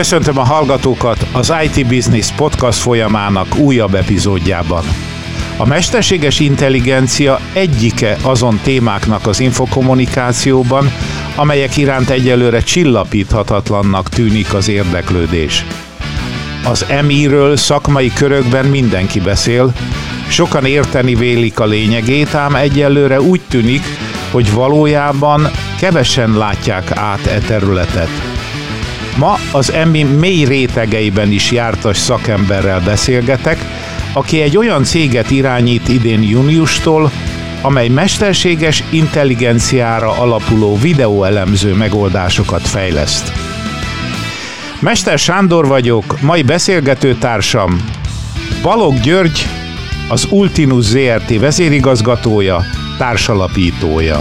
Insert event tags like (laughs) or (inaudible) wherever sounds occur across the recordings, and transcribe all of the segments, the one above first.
Köszöntöm a hallgatókat az IT Business Podcast folyamának újabb epizódjában. A mesterséges intelligencia egyike azon témáknak az infokommunikációban, amelyek iránt egyelőre csillapíthatatlannak tűnik az érdeklődés. Az MI-ről szakmai körökben mindenki beszél, sokan érteni vélik a lényegét, ám egyelőre úgy tűnik, hogy valójában kevesen látják át e területet. Ma az EMI mély rétegeiben is jártas szakemberrel beszélgetek, aki egy olyan céget irányít idén júniustól, amely mesterséges intelligenciára alapuló videóelemző megoldásokat fejleszt. Mester Sándor vagyok, mai beszélgetőtársam Balog György, az Ultinus ZRT vezérigazgatója, társalapítója.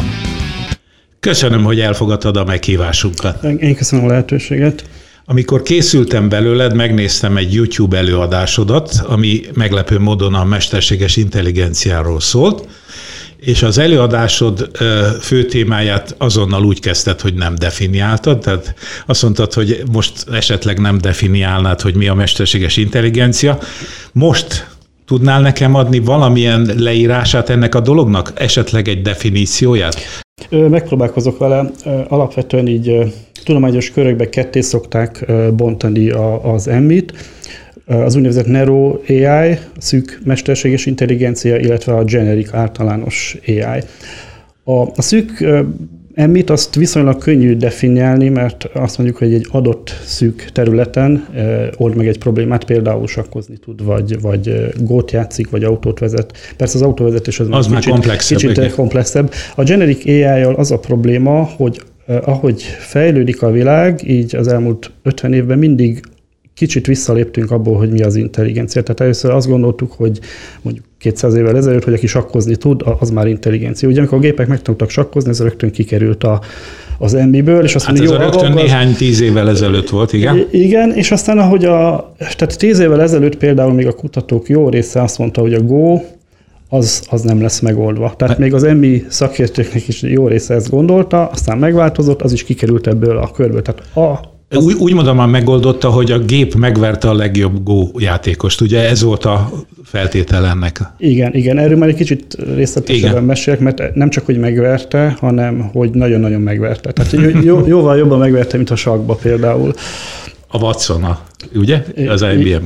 Köszönöm, hogy elfogadtad a meghívásunkat. Én köszönöm a lehetőséget. Amikor készültem belőled, megnéztem egy YouTube előadásodat, ami meglepő módon a mesterséges intelligenciáról szólt, és az előadásod fő témáját azonnal úgy kezdted, hogy nem definiáltad, tehát azt mondtad, hogy most esetleg nem definiálnád, hogy mi a mesterséges intelligencia. Most tudnál nekem adni valamilyen leírását ennek a dolognak, esetleg egy definícióját? Megpróbálkozok vele. Alapvetően így tudományos körökbe ketté szokták bontani az emmit. Az úgynevezett Nero AI, szűk mesterséges intelligencia, illetve a generic általános AI. A, a szűk Emmit azt viszonylag könnyű definiálni, mert azt mondjuk, hogy egy adott szűk területen old meg egy problémát, például sakkozni tud, vagy, vagy gót játszik, vagy autót vezet. Persze az autóvezetés az, az már kicsit, komplexebb. Kicsit komplexebb. A generic AI-jal az a probléma, hogy ahogy fejlődik a világ, így az elmúlt 50 évben mindig kicsit visszaléptünk abból, hogy mi az intelligencia. Tehát először azt gondoltuk, hogy mondjuk 200 évvel ezelőtt, hogy aki sakkozni tud, az már intelligencia. Ugye amikor a gépek megtanultak sakkozni, ez rögtön kikerült a, az MB-ből, és azt hát mondja, ez jó, rögtön az... néhány tíz évvel ezelőtt volt, igen? Igen, és aztán ahogy a, tehát tíz évvel ezelőtt például még a kutatók jó része azt mondta, hogy a Go az, az nem lesz megoldva. Tehát még az MI szakértőknek is jó része ezt gondolta, aztán megváltozott, az is kikerült ebből a körből. Tehát a. Úgy, úgy mondom, már megoldotta, hogy a gép megverte a legjobb Go játékost. Ugye ez volt a feltétel ennek. Igen, igen. Erről már egy kicsit részletesebben mesélek, mert nem csak, hogy megverte, hanem, hogy nagyon-nagyon megverte. Tehát jó, jóval jobban megverte, mint a sakba például. A Watson, ugye? Az IBM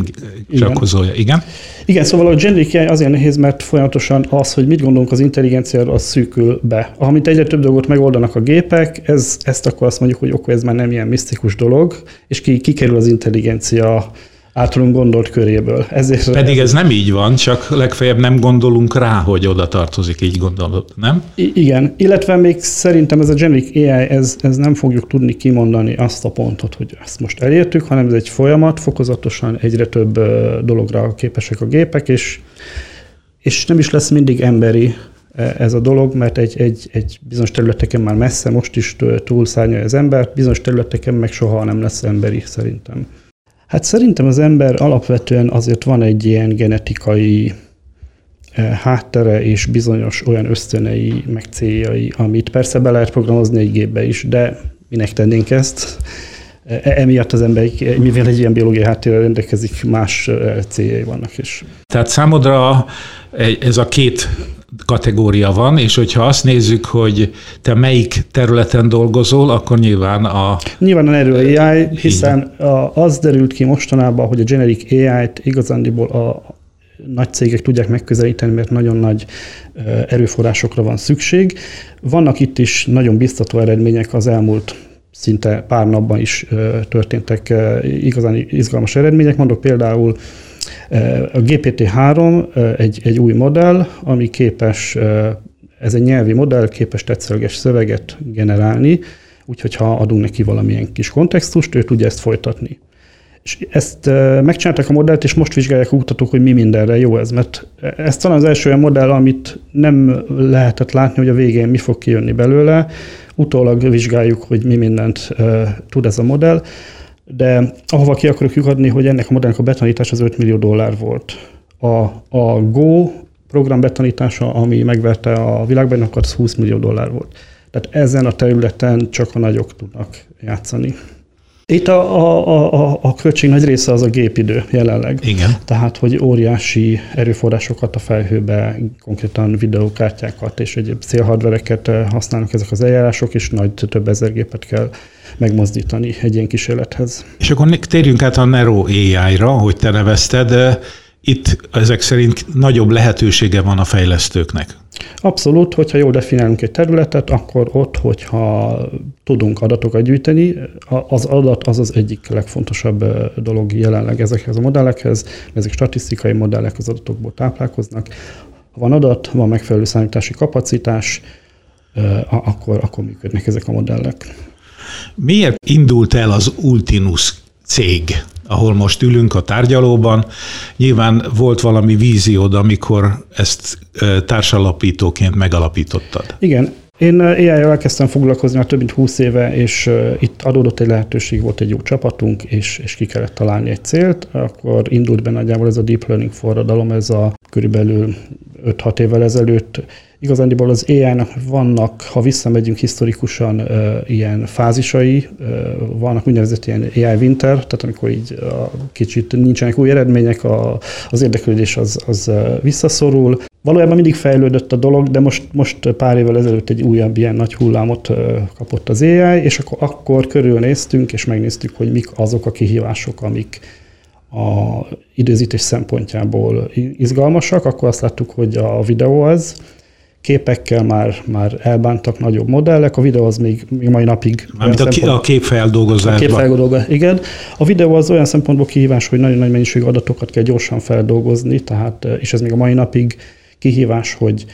sakkozója, igen. Igen, szóval a AI azért nehéz, mert folyamatosan az, hogy mit gondolunk az intelligenciáról, az szűkül be. Amint egyre több dolgot megoldanak a gépek, ez, ezt akkor azt mondjuk, hogy oké, ez már nem ilyen misztikus dolog, és ki, kikerül az intelligencia általunk gondolt köréből. Ezért Pedig ez nem így van, csak legfeljebb nem gondolunk rá, hogy oda tartozik, így gondolod, nem? I- igen, illetve még szerintem ez a generic AI, ez, ez nem fogjuk tudni kimondani azt a pontot, hogy ezt most elértük, hanem ez egy folyamat, fokozatosan egyre több dologra képesek a gépek, és, és nem is lesz mindig emberi ez a dolog, mert egy, egy, egy bizonyos területeken már messze most is túlszárnyalja az ember, bizonyos területeken meg soha nem lesz emberi szerintem. Hát szerintem az ember alapvetően azért van egy ilyen genetikai eh, háttere és bizonyos olyan ösztönei, meg céljai, amit persze be lehet programozni egy gépbe is, de minek tennénk ezt? E, emiatt az ember, mivel egy ilyen biológiai háttérrel rendelkezik, más eh, céljai vannak is. Tehát számodra ez a két kategória van, és hogyha azt nézzük, hogy te melyik területen dolgozol, akkor nyilván a... Nyilván a Nero AI, hiszen a, az derült ki mostanában, hogy a generic AI-t igazándiból a nagy cégek tudják megközelíteni, mert nagyon nagy erőforrásokra van szükség. Vannak itt is nagyon biztató eredmények az elmúlt szinte pár napban is történtek igazán izgalmas eredmények. Mondok például a GPT-3 egy, egy új modell, ami képes, ez egy nyelvi modell, képes tetszőleges szöveget generálni, úgyhogy ha adunk neki valamilyen kis kontextust, ő tudja ezt folytatni. És ezt megcsinálták a modellt, és most vizsgálják a kutatók, hogy mi mindenre jó ez, mert ez talán az első olyan modell, amit nem lehetett látni, hogy a végén mi fog kijönni belőle. Utólag vizsgáljuk, hogy mi mindent tud ez a modell de ahova ki akarok lyukadni, hogy ennek a modellnek a betanítás az 5 millió dollár volt. A, a Go program betanítása, ami megverte a világbajnokat, 20 millió dollár volt. Tehát ezen a területen csak a nagyok tudnak játszani. Itt a, a, a, a költség nagy része az a gépidő jelenleg. Igen. Tehát, hogy óriási erőforrásokat a felhőbe, konkrétan videókártyákat és egyéb szélhardvereket eh, használnak ezek az eljárások, és nagy több ezer gépet kell megmozdítani egy ilyen kísérlethez. És akkor térjünk át a Nero AI-ra, hogy te nevezted. Itt ezek szerint nagyobb lehetősége van a fejlesztőknek. Abszolút, hogyha jól definiálunk egy területet, akkor ott, hogyha tudunk adatokat gyűjteni, az adat az az egyik legfontosabb dolog jelenleg ezekhez a modellekhez, ezek statisztikai modellek az adatokból táplálkoznak. Ha van adat, van megfelelő számítási kapacitás, akkor, akkor működnek ezek a modellek. Miért indult el az Ultinus cég? Ahol most ülünk a tárgyalóban. Nyilván volt valami víziód, amikor ezt társalapítóként megalapítottad. Igen, én AI-jal elkezdtem foglalkozni már több mint 20 éve, és itt adódott egy lehetőség, volt egy jó csapatunk, és, és ki kellett találni egy célt. Akkor indult be nagyjából ez a deep learning forradalom, ez a körülbelül 5-6 évvel ezelőtt Igazándiból az AI-nak vannak, ha visszamegyünk historikusan, ilyen fázisai, vannak úgynevezett ilyen AI winter, tehát amikor így kicsit nincsenek új eredmények, az érdeklődés az, az visszaszorul. Valójában mindig fejlődött a dolog, de most, most pár évvel ezelőtt egy újabb ilyen nagy hullámot kapott az AI, és akkor, akkor körülnéztünk, és megnéztük, hogy mik azok a kihívások, amik, a időzítés szempontjából izgalmasak, akkor azt láttuk, hogy a videó az, képekkel már, már elbántak nagyobb modellek, a videó az még, még mai napig... Mármint a, szempont... a képfeldolgozásban. A képfeldolgozás, igen. A videó az olyan szempontból kihívás, hogy nagyon nagy mennyiségű adatokat kell gyorsan feldolgozni, tehát, és ez még a mai napig kihívás, hogy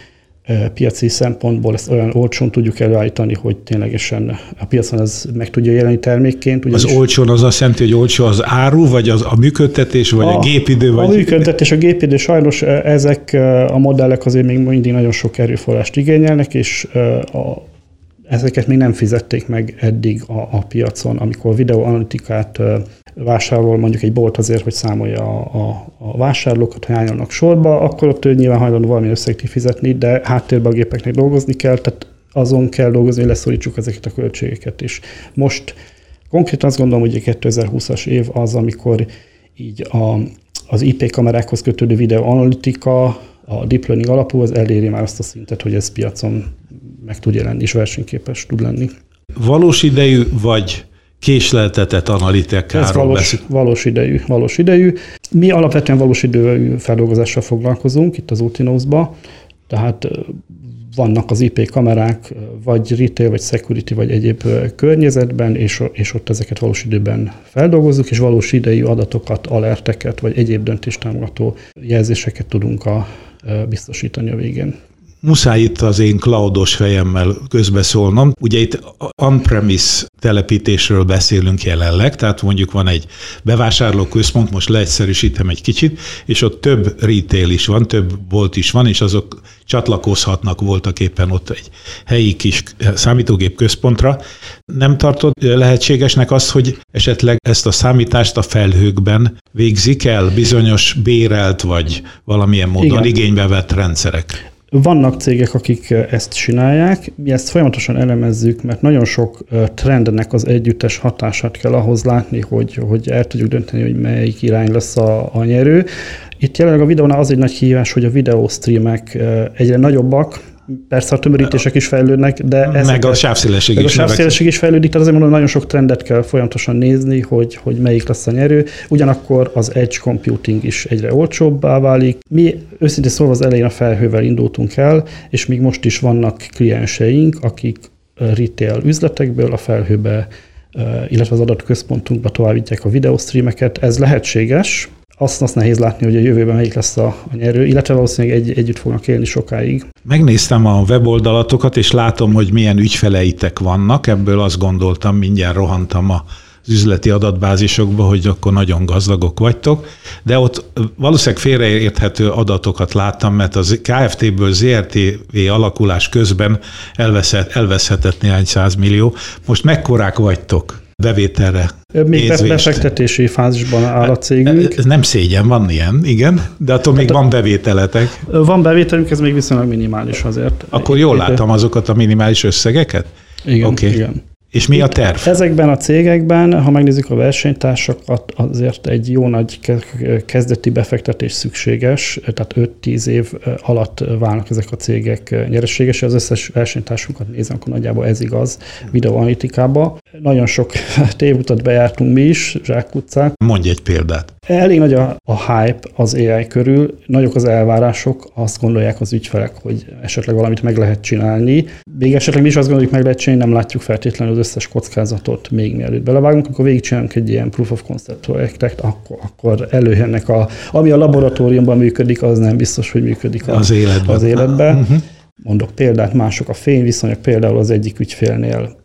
piaci szempontból ezt olyan olcsón tudjuk előállítani, hogy ténylegesen a piacon ez meg tudja jelenni termékként. Ugyanis az olcsón az azt jelenti, hogy olcsó az áru, vagy az a működtetés, vagy a, a gépidő? Vagy... A működtetés, a gépidő, sajnos ezek a modellek azért még mindig nagyon sok erőforrást igényelnek, és a, ezeket még nem fizették meg eddig a, a piacon, amikor videoanalitikát vásárol mondjuk egy bolt azért, hogy számolja a, a, a vásárlókat, hogy hányan sorba, akkor ott ő nyilván hajlandó valami összeget fizetni, de háttérben a gépeknek dolgozni kell, tehát azon kell dolgozni, hogy leszorítsuk ezeket a költségeket is. Most konkrétan azt gondolom, hogy a 2020-as év az, amikor így a, az IP kamerákhoz kötődő videoanalitika, a deep learning alapú, az eléri már azt a szintet, hogy ez piacon meg tud jelenni és versenyképes tud lenni. Valós idejű vagy késleltetett analitikáról Ez valós, valós idejű, valós idejű. Mi alapvetően valós idejű feldolgozással foglalkozunk itt az Utinose-ba, tehát vannak az IP kamerák, vagy retail, vagy security, vagy egyéb környezetben, és, és ott ezeket valós időben feldolgozzuk, és valós idejű adatokat, alerteket, vagy egyéb döntéstámogató jelzéseket tudunk a, biztosítani a végén muszáj itt az én cloudos fejemmel közbeszólnom. Ugye itt on-premise telepítésről beszélünk jelenleg, tehát mondjuk van egy bevásárlóközpont, most leegyszerűsítem egy kicsit, és ott több retail is van, több bolt is van, és azok csatlakozhatnak voltak éppen ott egy helyi kis számítógép központra. Nem tartod lehetségesnek azt, hogy esetleg ezt a számítást a felhőkben végzik el bizonyos bérelt vagy valamilyen módon Igen. igénybe vett rendszerek? Vannak cégek, akik ezt csinálják, mi ezt folyamatosan elemezzük, mert nagyon sok trendnek az együttes hatását kell ahhoz látni, hogy, hogy el tudjuk dönteni, hogy melyik irány lesz a, a nyerő. Itt jelenleg a videónál az egy nagy hívás, hogy a videóstreamek egyre nagyobbak, Persze a tömörítések is fejlődnek, de ez meg a sávszélesség is. A sávszélesség is fejlődik, tehát azért mondom, nagyon sok trendet kell folyamatosan nézni, hogy, hogy melyik lesz a nyerő. Ugyanakkor az edge computing is egyre olcsóbbá válik. Mi őszintén szólva az elején a felhővel indultunk el, és még most is vannak klienseink, akik retail üzletekből a felhőbe illetve az adatközpontunkba továbbítják a videostreameket. Ez lehetséges, azt, azt nehéz látni, hogy a jövőben melyik lesz a, a nyerő, illetve valószínűleg egy, együtt fognak élni sokáig. Megnéztem a weboldalatokat, és látom, hogy milyen ügyfeleitek vannak, ebből azt gondoltam, mindjárt rohantam a az üzleti adatbázisokba, hogy akkor nagyon gazdagok vagytok, de ott valószínűleg félreérthető adatokat láttam, mert az KFT-ből ZRTV alakulás közben elveszhet, elveszhetett néhány millió. Most mekkorák vagytok? Bevételre Még nézvést. befektetési fázisban áll a cégünk. Ez nem szégyen, van ilyen, igen, de attól még hát, van bevételetek. Van bevételünk, ez még viszonylag minimális azért. Akkor jól láttam azokat a minimális összegeket? Igen, okay. igen. És mi a terv? Ezekben a cégekben, ha megnézzük a versenytársakat, azért egy jó nagy kezdeti befektetés szükséges, tehát 5-10 év alatt válnak ezek a cégek nyereséges. Az összes versenytársunkat nézem, akkor nagyjából ez igaz videoanalitikába. Nagyon sok (laughs) tévutat bejártunk mi is, zsákutcát. Mondj egy példát. Elég nagy a, a hype az AI körül, nagyok az elvárások, azt gondolják az ügyfelek, hogy esetleg valamit meg lehet csinálni. Még esetleg mi is azt gondoljuk, meg lehet csinálni, nem látjuk feltétlenül az összes kockázatot még mielőtt belevágunk, akkor végigcsinálunk egy ilyen proof of concept projektet, akkor, akkor előjönnek a, ami a laboratóriumban működik, az nem biztos, hogy működik a, az életben. Az életben. Uh-huh. Mondok példát, mások a fényviszonyok, például az egyik ügyfélnél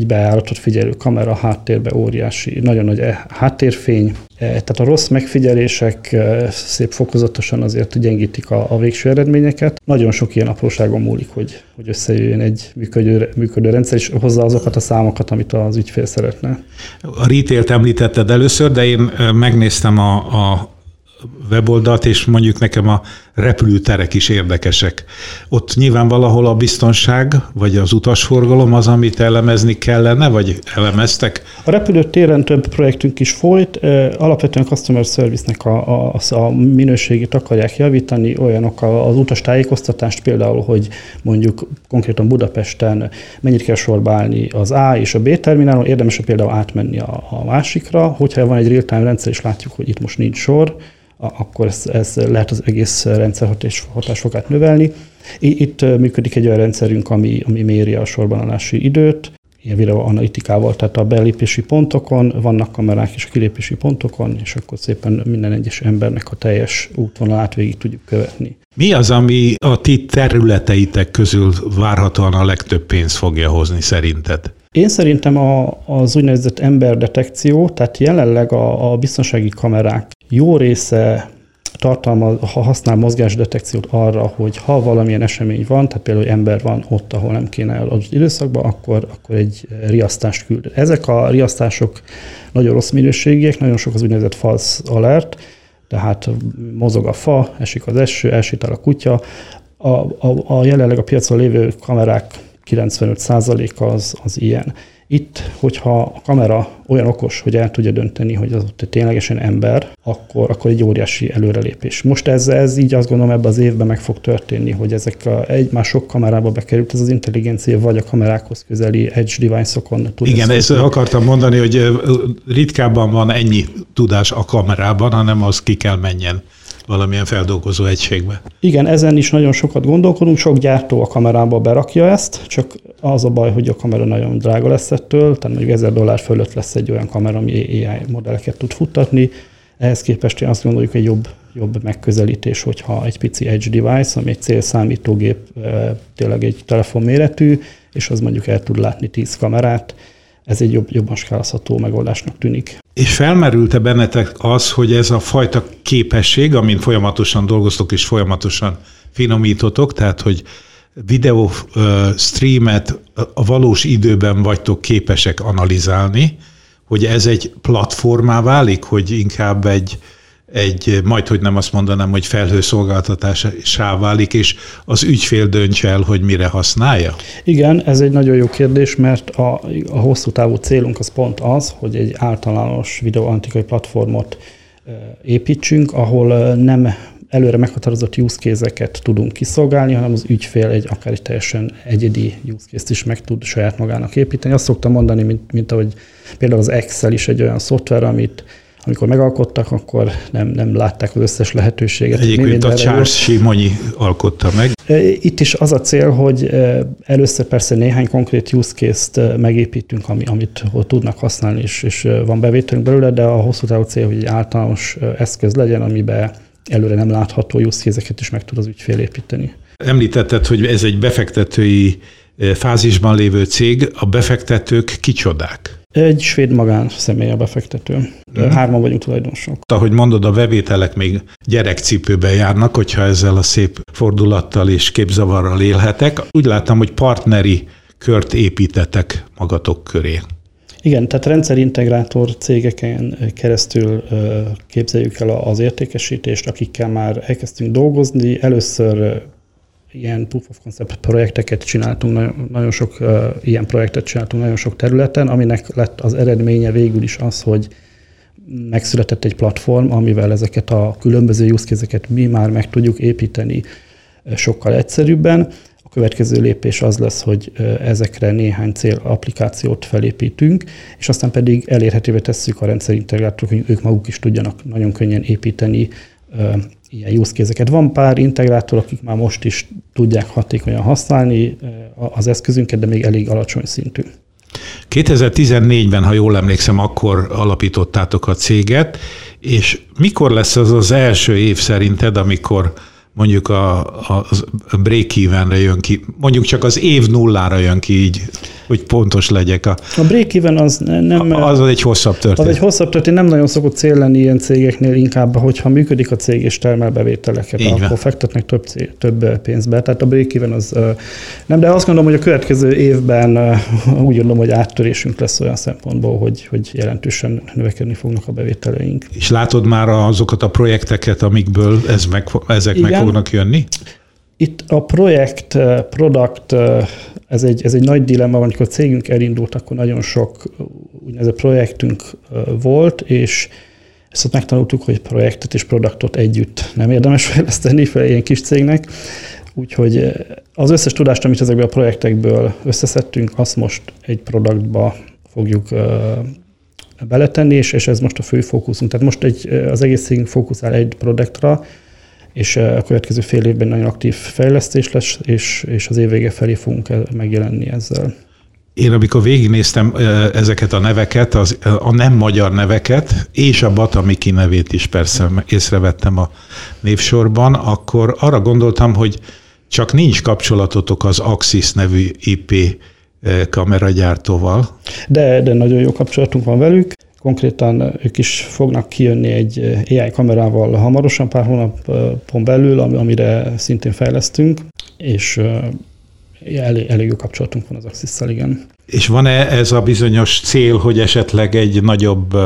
egy beállított figyelő kamera háttérbe óriási, nagyon nagy eh, háttérfény, eh, tehát a rossz megfigyelések eh, szép fokozatosan azért gyengítik a, a végső eredményeket. Nagyon sok ilyen apróságon múlik, hogy, hogy összejöjjön egy működő, működő rendszer, és hozza azokat a számokat, amit az ügyfél szeretne. A retail említetted először, de én megnéztem a, a weboldalt, és mondjuk nekem a repülőterek is érdekesek. Ott nyilván valahol a biztonság, vagy az utasforgalom az, amit elemezni kellene, vagy elemeztek? A repülőtéren több projektünk is folyt. Alapvetően customer service-nek a, a, a minőségét akarják javítani, olyanok az utas tájékoztatást például, hogy mondjuk konkrétan Budapesten mennyit kell sorba állni az A és a B terminálon, érdemes például átmenni a, a másikra, hogyha van egy real-time rendszer, és látjuk, hogy itt most nincs sor, akkor ez, ez lehet az egész rendszer hatásfokát növelni. Itt működik egy olyan rendszerünk, ami, ami méri a sorbanálási időt, ilyen videoanalitikával, tehát a belépési pontokon vannak kamerák és a kilépési pontokon, és akkor szépen minden egyes embernek a teljes útvonalát végig tudjuk követni. Mi az, ami a ti területeitek közül várhatóan a legtöbb pénzt fogja hozni szerinted? Én szerintem a, az úgynevezett emberdetekció, tehát jelenleg a, a biztonsági kamerák jó része tartalmaz, ha használ mozgásdetekciót arra, hogy ha valamilyen esemény van, tehát például, ember van ott, ahol nem kéne adott időszakban, akkor, akkor egy riasztást küld. Ezek a riasztások nagyon rossz minőségiek, nagyon sok az úgynevezett false alert, tehát mozog a fa, esik az eső, elsétál a kutya. A, a, a jelenleg a piacon lévő kamerák 95%-a az, az ilyen. Itt, hogyha a kamera olyan okos, hogy el tudja dönteni, hogy az ott ténylegesen ember, akkor, akkor egy óriási előrelépés. Most ez, ez így azt gondolom ebben az évben meg fog történni, hogy ezek a, egymás sok kamerába bekerült ez az intelligencia, vagy a kamerákhoz közeli edge device-okon tud. Igen, ezt akartam mondani, hogy ritkábban van ennyi tudás a kamerában, hanem az ki kell menjen valamilyen feldolgozó egységbe. Igen, ezen is nagyon sokat gondolkodunk, sok gyártó a kamerába berakja ezt, csak az a baj, hogy a kamera nagyon drága lesz ettől, tehát mondjuk 1000 dollár fölött lesz egy olyan kamera, ami AI modelleket tud futtatni. Ehhez képest én azt gondoljuk, hogy jobb, jobb megközelítés, hogyha egy pici edge device, ami egy célszámítógép, tényleg egy telefon méretű, és az mondjuk el tud látni 10 kamerát, ez egy jobb, jobban skálazható megoldásnak tűnik. És felmerült-e bennetek az, hogy ez a fajta képesség, amin folyamatosan dolgoztok és folyamatosan finomítotok, tehát hogy videó streamet a valós időben vagytok képesek analizálni, hogy ez egy platformá válik, hogy inkább egy, egy, majd hogy nem azt mondanám, hogy felhőszolgáltatásá válik, és az ügyfél döntse el, hogy mire használja? Igen, ez egy nagyon jó kérdés, mert a, a hosszú távú célunk az pont az, hogy egy általános videoantikai platformot építsünk, ahol nem előre meghatározott use tudunk kiszolgálni, hanem az ügyfél egy akár egy teljesen egyedi use is meg tud saját magának építeni. Azt szoktam mondani, mint, mint ahogy például az Excel is egy olyan szoftver, amit amikor megalkottak, akkor nem, nem látták az összes lehetőséget. Egyébként a Charles Simonyi alkotta meg. Itt is az a cél, hogy először persze néhány konkrét use case-t megépítünk, ami, amit tudnak használni, és, és van bevételünk belőle, de a hosszú távú cél, hogy egy általános eszköz legyen, amiben előre nem látható use case-eket is meg tud az ügyfél építeni. Említetted, hogy ez egy befektetői fázisban lévő cég, a befektetők kicsodák? Egy svéd magán személy a befektető. De. Hárman vagyunk tulajdonosok. Ahogy mondod, a bevételek még gyerekcipőben járnak, hogyha ezzel a szép fordulattal és képzavarral élhetek. Úgy láttam, hogy partneri kört építetek magatok köré. Igen, tehát rendszerintegrátor cégeken keresztül képzeljük el az értékesítést, akikkel már elkezdtünk dolgozni. Először ilyen proof of concept projekteket csináltunk, nagyon, sok ilyen projektet csináltunk nagyon sok területen, aminek lett az eredménye végül is az, hogy megszületett egy platform, amivel ezeket a különböző use mi már meg tudjuk építeni sokkal egyszerűbben. A következő lépés az lesz, hogy ezekre néhány cél applikációt felépítünk, és aztán pedig elérhetővé tesszük a rendszerintegrátorok, hogy ők maguk is tudjanak nagyon könnyen építeni ilyen use case-eket. Van pár integrátor, akik már most is tudják hatékonyan használni az eszközünket, de még elég alacsony szintű. 2014-ben, ha jól emlékszem, akkor alapítottátok a céget, és mikor lesz az az első év szerinted, amikor mondjuk a, a, break-evenre jön ki, mondjuk csak az év nullára jön ki így hogy pontos legyek. A, a break-even az nem... Az egy hosszabb történet. Az egy hosszabb történet, nem nagyon szokott cél lenni ilyen cégeknél, inkább, hogyha működik a cég és termel bevételeket, Így akkor van. fektetnek több, cég, több pénzbe. Tehát a break-even az nem, de azt gondolom, hogy a következő évben (laughs) úgy gondolom, hogy áttörésünk lesz olyan szempontból, hogy, hogy jelentősen növekedni fognak a bevételeink. És látod már azokat a projekteket, amikből ez meg, ezek Igen. meg fognak jönni? Itt a projekt, product ez egy, ez egy nagy dilemma, amikor a cégünk elindult, akkor nagyon sok úgynevezett projektünk volt, és ezt ott megtanultuk, hogy projektet és produktot együtt nem érdemes fejleszteni fel ilyen kis cégnek. Úgyhogy az összes tudást, amit ezekből a projektekből összeszedtünk, azt most egy produktba fogjuk beletenni, és, és ez most a fő fókuszunk. Tehát most egy, az egész cégünk fókuszál egy produktra, és a következő fél évben nagyon aktív fejlesztés lesz, és, és az év vége felé fogunk megjelenni ezzel. Én amikor végignéztem ezeket a neveket, az, a nem magyar neveket, és a Batamiki nevét is persze észrevettem a névsorban, akkor arra gondoltam, hogy csak nincs kapcsolatotok az Axis nevű IP kameragyártóval. De, de nagyon jó kapcsolatunk van velük. Konkrétan ők is fognak kijönni egy AI kamerával hamarosan, pár hónapon belül, amire szintén fejlesztünk, és elég, elég jó kapcsolatunk van az axis igen. És van-e ez a bizonyos cél, hogy esetleg egy nagyobb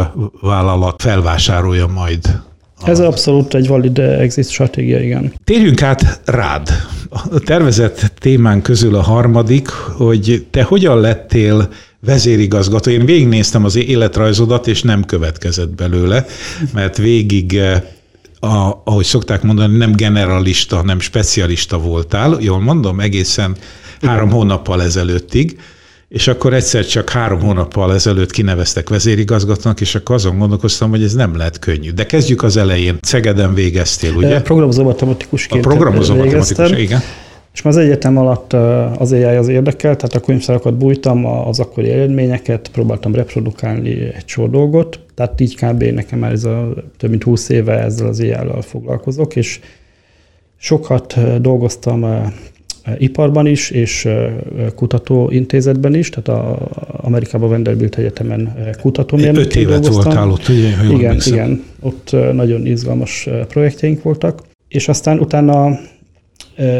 vállalat felvásárolja majd ez abszolút egy valid exit stratégia, igen. Térjünk át rád. A tervezett témán közül a harmadik, hogy te hogyan lettél vezérigazgató. Én végignéztem az életrajzodat, és nem következett belőle, mert végig eh, a, ahogy szokták mondani, nem generalista, nem specialista voltál, jól mondom, egészen három hónappal ezelőttig, és akkor egyszer csak három hónappal ezelőtt kineveztek vezérigazgatónak, és akkor azon gondolkoztam, hogy ez nem lehet könnyű. De kezdjük az elején. Szegeden végeztél, ugye? Programozó matematikusként A programozó matematikus, igen. És már az egyetem alatt az AI az érdekel, tehát a könyvszárakat bújtam, az akkori eredményeket, próbáltam reprodukálni egy sor dolgot, tehát így kb. nekem már ez a több mint 20 éve ezzel az ai foglalkozok, és sokat dolgoztam iparban is, és kutatóintézetben is, tehát a Amerikában Vanderbilt Egyetemen kutatómérnökként Öt évet dolgoztam. voltál ott, ugye? Igen, igen, ott nagyon izgalmas projektjeink voltak. És aztán utána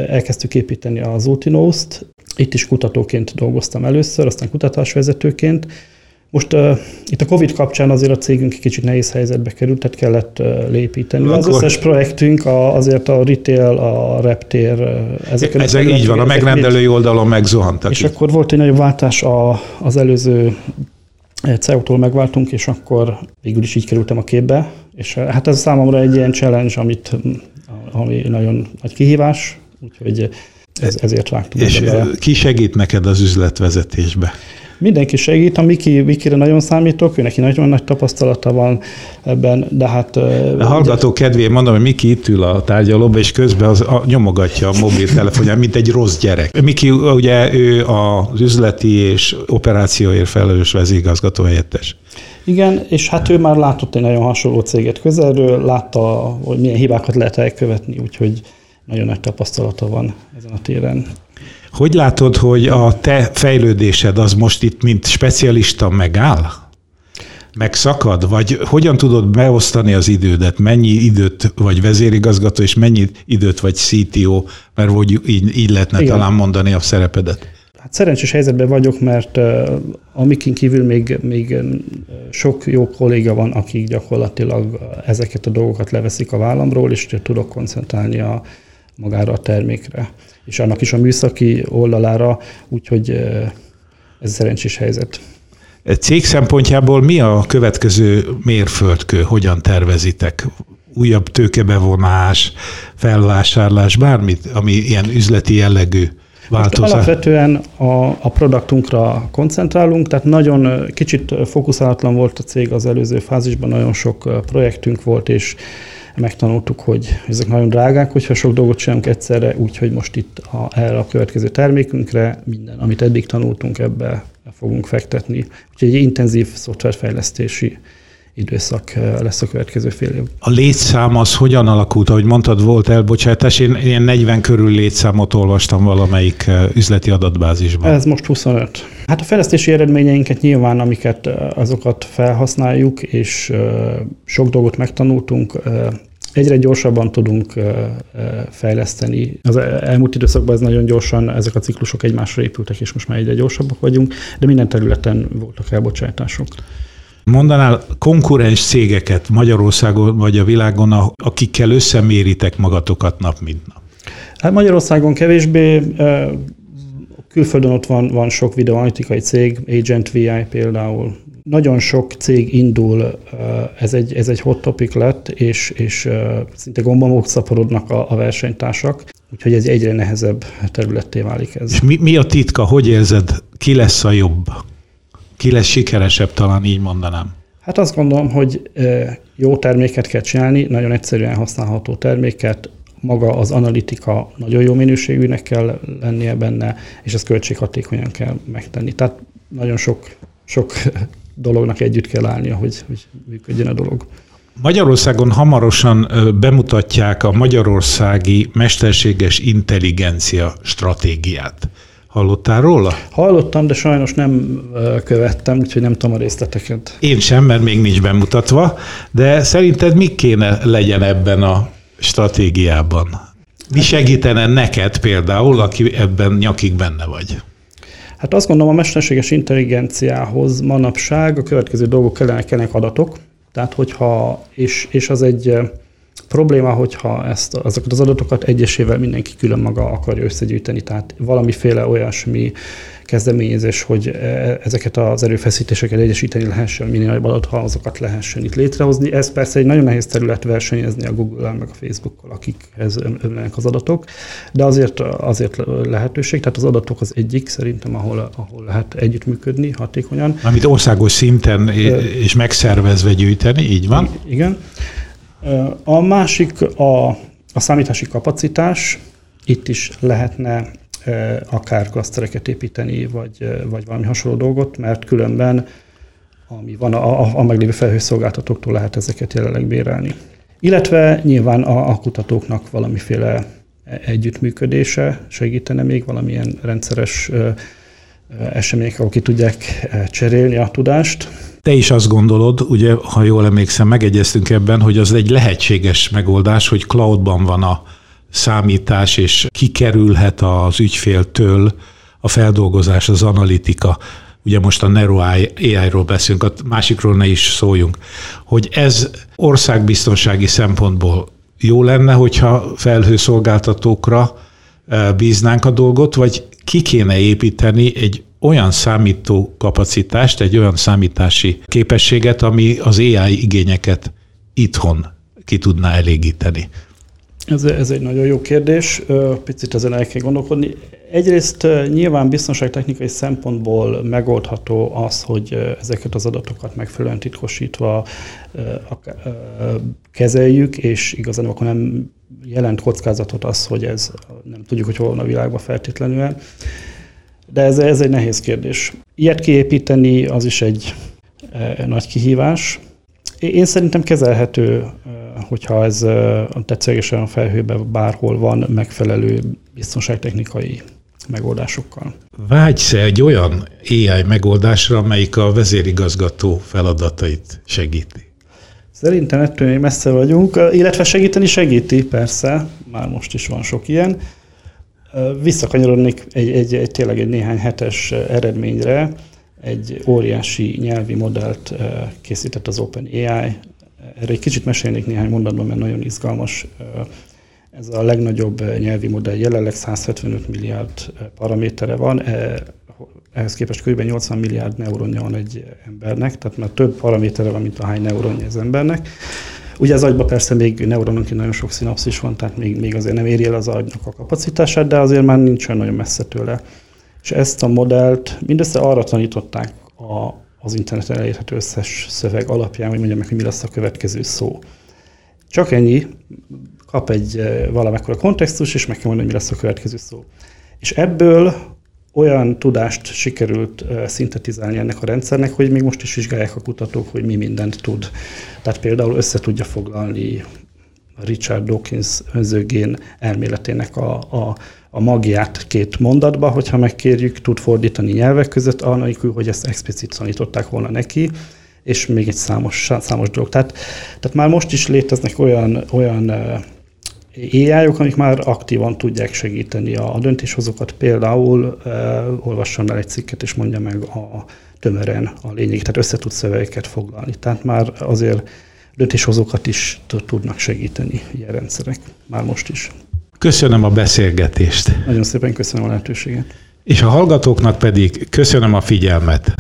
elkezdtük építeni az Ultinost. Itt is kutatóként dolgoztam először, aztán kutatásvezetőként. Most uh, itt a Covid kapcsán azért a cégünk kicsit nehéz helyzetbe került, tehát kellett uh, lépíteni. Akkor... Az összes projektünk, a, azért a retail, a reptér, ezek Ezek így van, a megrendelői oldalon megzuhantak. És így. akkor volt egy nagyobb váltás a, az előző CEO-tól megváltunk, és akkor végül is így kerültem a képbe, és hát ez számomra egy ilyen challenge, amit, ami nagyon nagy kihívás, úgyhogy ez, ezért vágtunk. És bele. ki segít neked az üzletvezetésbe? Mindenki segít, a Miki, Mikire nagyon számítok, ő neki nagyon nagy tapasztalata van ebben, de hát... A hallgató ugye... kedvéért mondom, hogy Miki itt ül a tárgyalóba, és közben az, a, nyomogatja a mobiltelefonját, mint egy rossz gyerek. Miki ugye ő az üzleti és operációért felelős vezigazgató helyettes. Igen, és hát ő már látott egy nagyon hasonló céget közelről, látta, hogy milyen hibákat lehet elkövetni, úgyhogy nagyon nagy tapasztalata van ezen a téren. Hogy látod, hogy a te fejlődésed az most itt, mint specialista megáll? Megszakad? Vagy hogyan tudod beosztani az idődet? Mennyi időt vagy vezérigazgató, és mennyi időt vagy CTO, mert hogy így, így lehetne Igen. talán mondani a szerepedet? Hát szerencsés helyzetben vagyok, mert amikin kívül még, még sok jó kolléga van, akik gyakorlatilag ezeket a dolgokat leveszik a vállamról, és tudok koncentrálni a, magára a termékre. És annak is a műszaki oldalára, úgyhogy ez szerencsés helyzet. Cég szempontjából mi a következő mérföldkő, hogyan tervezitek? Újabb tőkebevonás, felvásárlás, bármit, ami ilyen üzleti jellegű változás? alapvetően a, a produktunkra koncentrálunk, tehát nagyon kicsit fókuszálatlan volt a cég az előző fázisban, nagyon sok projektünk volt, és megtanultuk, hogy ezek nagyon drágák, hogyha sok dolgot csinálunk egyszerre, úgyhogy most itt a, erre a következő termékünkre minden, amit eddig tanultunk, ebbe fogunk fektetni. Úgyhogy egy intenzív szoftverfejlesztési időszak eh, lesz a következő fél év. A létszám az hogyan alakult? Ahogy mondtad, volt elbocsátás. Én ilyen 40 körül létszámot olvastam valamelyik eh, üzleti adatbázisban. Ez most 25. Hát a fejlesztési eredményeinket nyilván, amiket eh, azokat felhasználjuk, és sok dolgot megtanultunk, egyre gyorsabban tudunk fejleszteni. Az elmúlt időszakban ez nagyon gyorsan, ezek a ciklusok egymásra épültek, és most már egyre gyorsabbak vagyunk, de minden területen voltak elbocsátások. Mondanál konkurens cégeket Magyarországon vagy a világon, akikkel összeméritek magatokat nap mint nap? Hát Magyarországon kevésbé, külföldön ott van, van sok videoanalitikai cég, Agent VI például. Nagyon sok cég indul, ez egy, ez egy hot topic lett, és, és szinte gombamok szaporodnak a, a versenytársak, úgyhogy ez egyre nehezebb területté válik ez. És mi, mi a titka, hogy érzed, ki lesz a jobb? Ki lesz sikeresebb, talán így mondanám? Hát azt gondolom, hogy jó terméket kell csinálni, nagyon egyszerűen használható terméket, maga az analitika nagyon jó minőségűnek kell lennie benne, és ezt költséghatékonyan kell megtenni. Tehát nagyon sok, sok (laughs) dolognak együtt kell állnia, hogy, hogy működjön a dolog. Magyarországon hamarosan bemutatják a magyarországi mesterséges intelligencia stratégiát. Hallottál róla? Hallottam, de sajnos nem követtem, úgyhogy nem tudom a részleteket. Én sem, mert még nincs bemutatva, de szerinted mi kéne legyen ebben a stratégiában? Mi segítene neked például, aki ebben nyakig benne vagy? Hát azt gondolom, a mesterséges intelligenciához manapság a következő dolgok kellene, kellenek adatok, tehát hogyha, és, és az egy probléma, hogyha ezt, azokat az adatokat egyesével mindenki külön maga akarja összegyűjteni, tehát valamiféle olyasmi kezdeményezés, hogy e, ezeket az erőfeszítéseket egyesíteni lehessen, minél nagyobb adathalmazokat lehessen itt létrehozni. Ez persze egy nagyon nehéz terület versenyezni a Google-el, meg a Facebook-kal, akikhez ömlenek az adatok, de azért, azért lehetőség, tehát az adatok az egyik szerintem, ahol, ahol lehet együttműködni hatékonyan. Amit országos szinten és megszervezve gyűjteni, így van? Igen. A másik a, a számítási kapacitás, itt is lehetne akár klasztereket építeni, vagy, vagy valami hasonló dolgot, mert különben ami van a, a, a meglévő felhőszolgáltatóktól lehet ezeket jelenleg bérelni. Illetve nyilván a, a kutatóknak valamiféle együttműködése segítene még valamilyen rendszeres események, ahol tudják cserélni a tudást. Te is azt gondolod, ugye, ha jól emlékszem, megegyeztünk ebben, hogy az egy lehetséges megoldás, hogy cloudban van a számítás, és kikerülhet az ügyféltől a feldolgozás, az analitika. Ugye most a Nero AI-ról beszélünk, a másikról ne is szóljunk. Hogy ez országbiztonsági szempontból jó lenne, hogyha felhőszolgáltatókra eh, bíznánk a dolgot, vagy ki kéne építeni egy olyan számító kapacitást, egy olyan számítási képességet, ami az AI igényeket itthon ki tudná elégíteni. Ez, ez egy nagyon jó kérdés, picit ezen el kell gondolkodni. Egyrészt nyilván biztonságtechnikai szempontból megoldható az, hogy ezeket az adatokat megfelelően titkosítva kezeljük, és igazán akkor nem jelent kockázatot az, hogy ez nem tudjuk, hogy hol van a világban feltétlenül. De ez, ez egy nehéz kérdés. Ilyet kiépíteni az is egy e, nagy kihívás. Én szerintem kezelhető, e, hogyha ez e, tetszőlegesen a felhőben bárhol van megfelelő biztonságtechnikai megoldásokkal. Vágysz egy olyan AI megoldásra, amelyik a vezérigazgató feladatait segíti? Szerintem ettől még messze vagyunk, illetve segíteni segíti, persze, már most is van sok ilyen. Visszakanyarodnék egy, egy, egy, tényleg egy néhány hetes eredményre. Egy óriási nyelvi modellt készített az OpenAI. Erre egy kicsit mesélnék néhány mondatban, mert nagyon izgalmas. Ez a legnagyobb nyelvi modell jelenleg 175 milliárd paramétere van ehhez képest kb. 80 milliárd neuronja van egy embernek, tehát már több paramétere van, mint a hány neuronja az embernek. Ugye az agyban persze még neurononként nagyon sok szinapszis van, tehát még, még azért nem éri el az agynak a kapacitását, de azért már nincs olyan nagyon messze tőle. És ezt a modellt mindössze arra tanították a, az interneten elérhető összes szöveg alapján, hogy mondjam meg, hogy mi lesz a következő szó. Csak ennyi, kap egy eh, valamekkora kontextus, és meg kell mondani, hogy mi lesz a következő szó. És ebből olyan tudást sikerült szintetizálni ennek a rendszernek, hogy még most is vizsgálják a kutatók, hogy mi mindent tud. Tehát például össze tudja foglalni Richard Dawkins önzőgén elméletének a, a, a magját két mondatba, hogyha megkérjük, tud fordítani nyelvek között, anélkül, hogy ezt explicit tanították volna neki, és még egy számos, számos dolog. Tehát, tehát már most is léteznek olyan, olyan ai amik már aktívan tudják segíteni a, a döntéshozókat. Például uh, olvassam el egy cikket, és mondja meg a tömören a lényeg, tehát össze tud szövegeket foglalni. Tehát már azért döntéshozókat is tudnak segíteni ilyen rendszerek, már most is. Köszönöm a beszélgetést. Nagyon szépen köszönöm a lehetőséget. És a hallgatóknak pedig köszönöm a figyelmet.